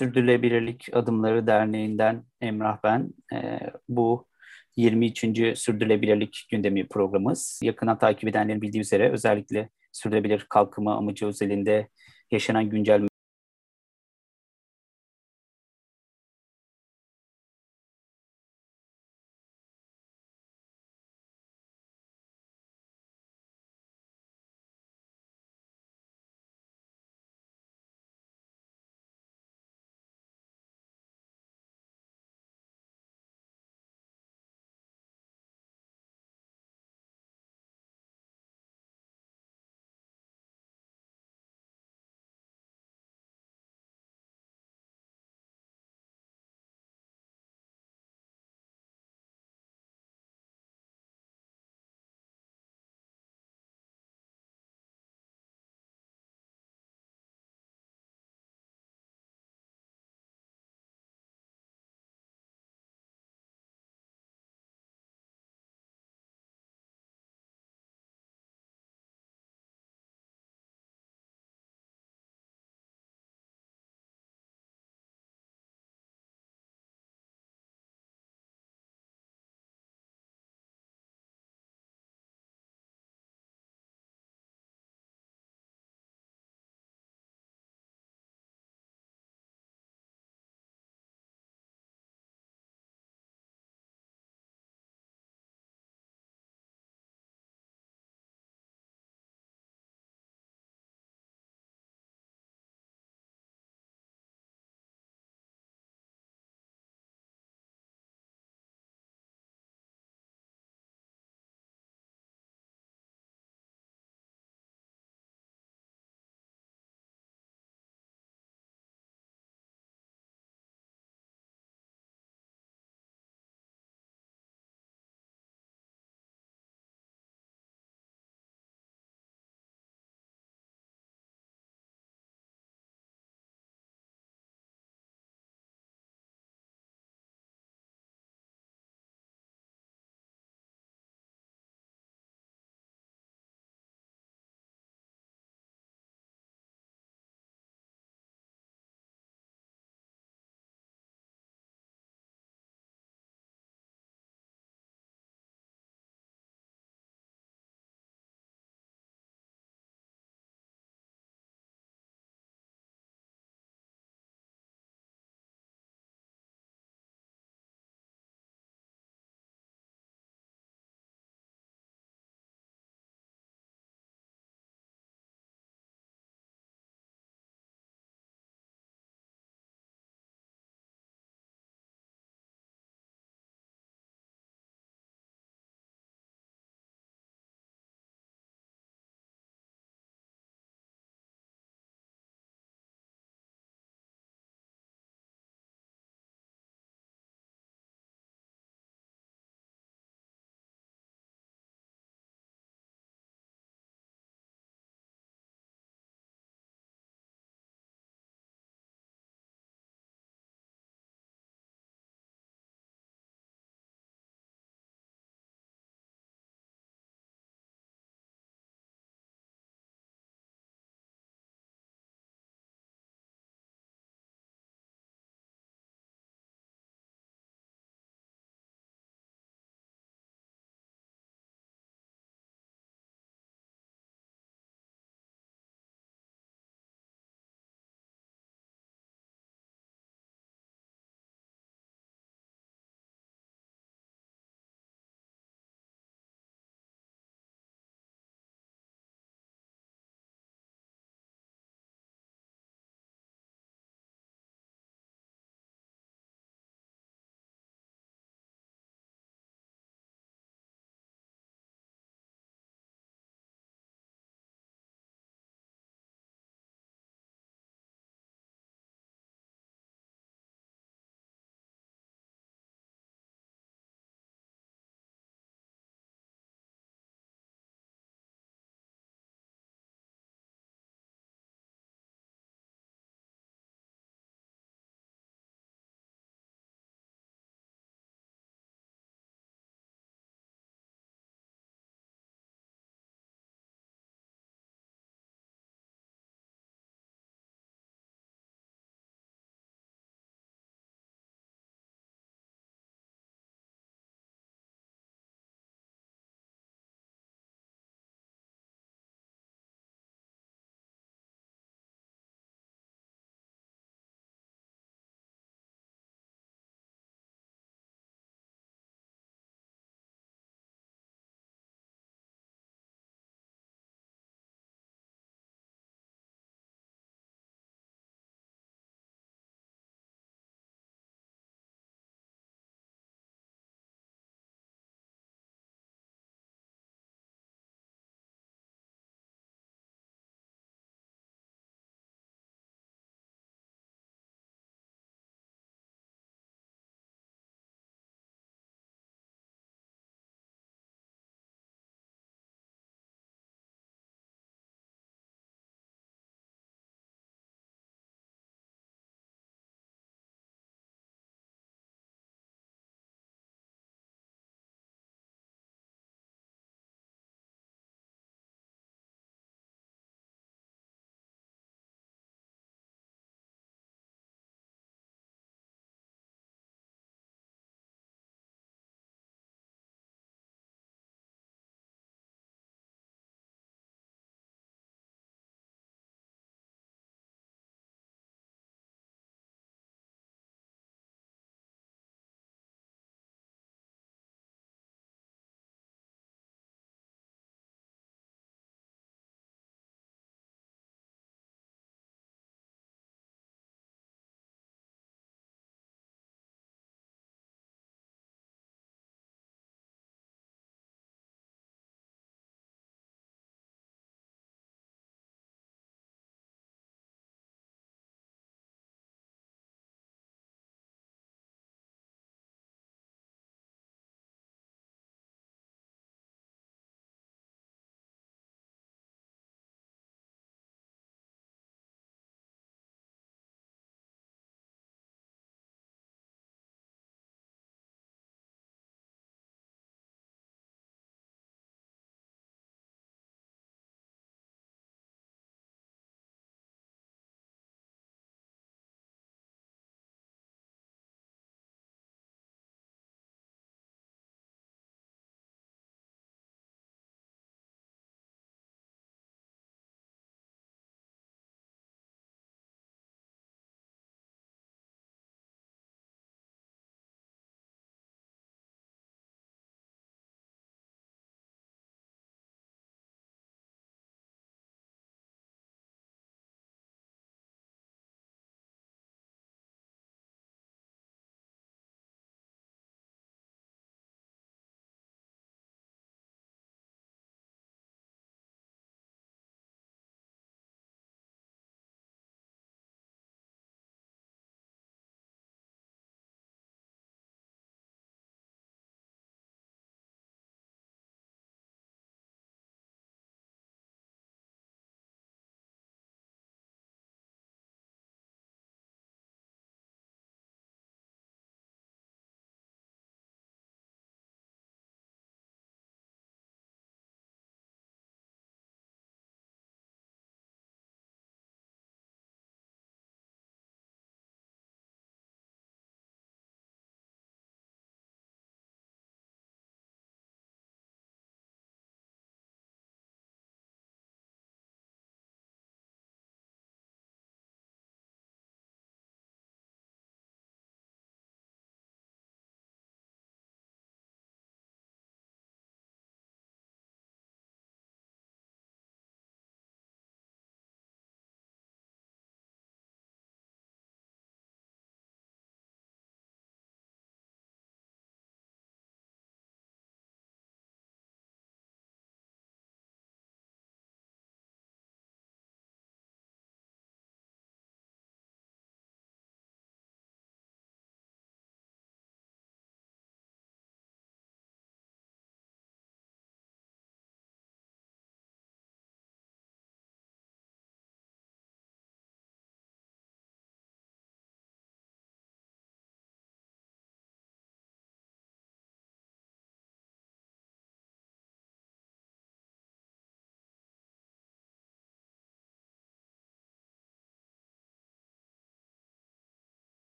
Sürdürülebilirlik Adımları Derneği'nden Emrah ben. E, bu 23. Sürdürülebilirlik Gündemi programımız. Yakından takip edenlerin bildiği üzere özellikle sürdürülebilir kalkınma amacı özelinde yaşanan güncel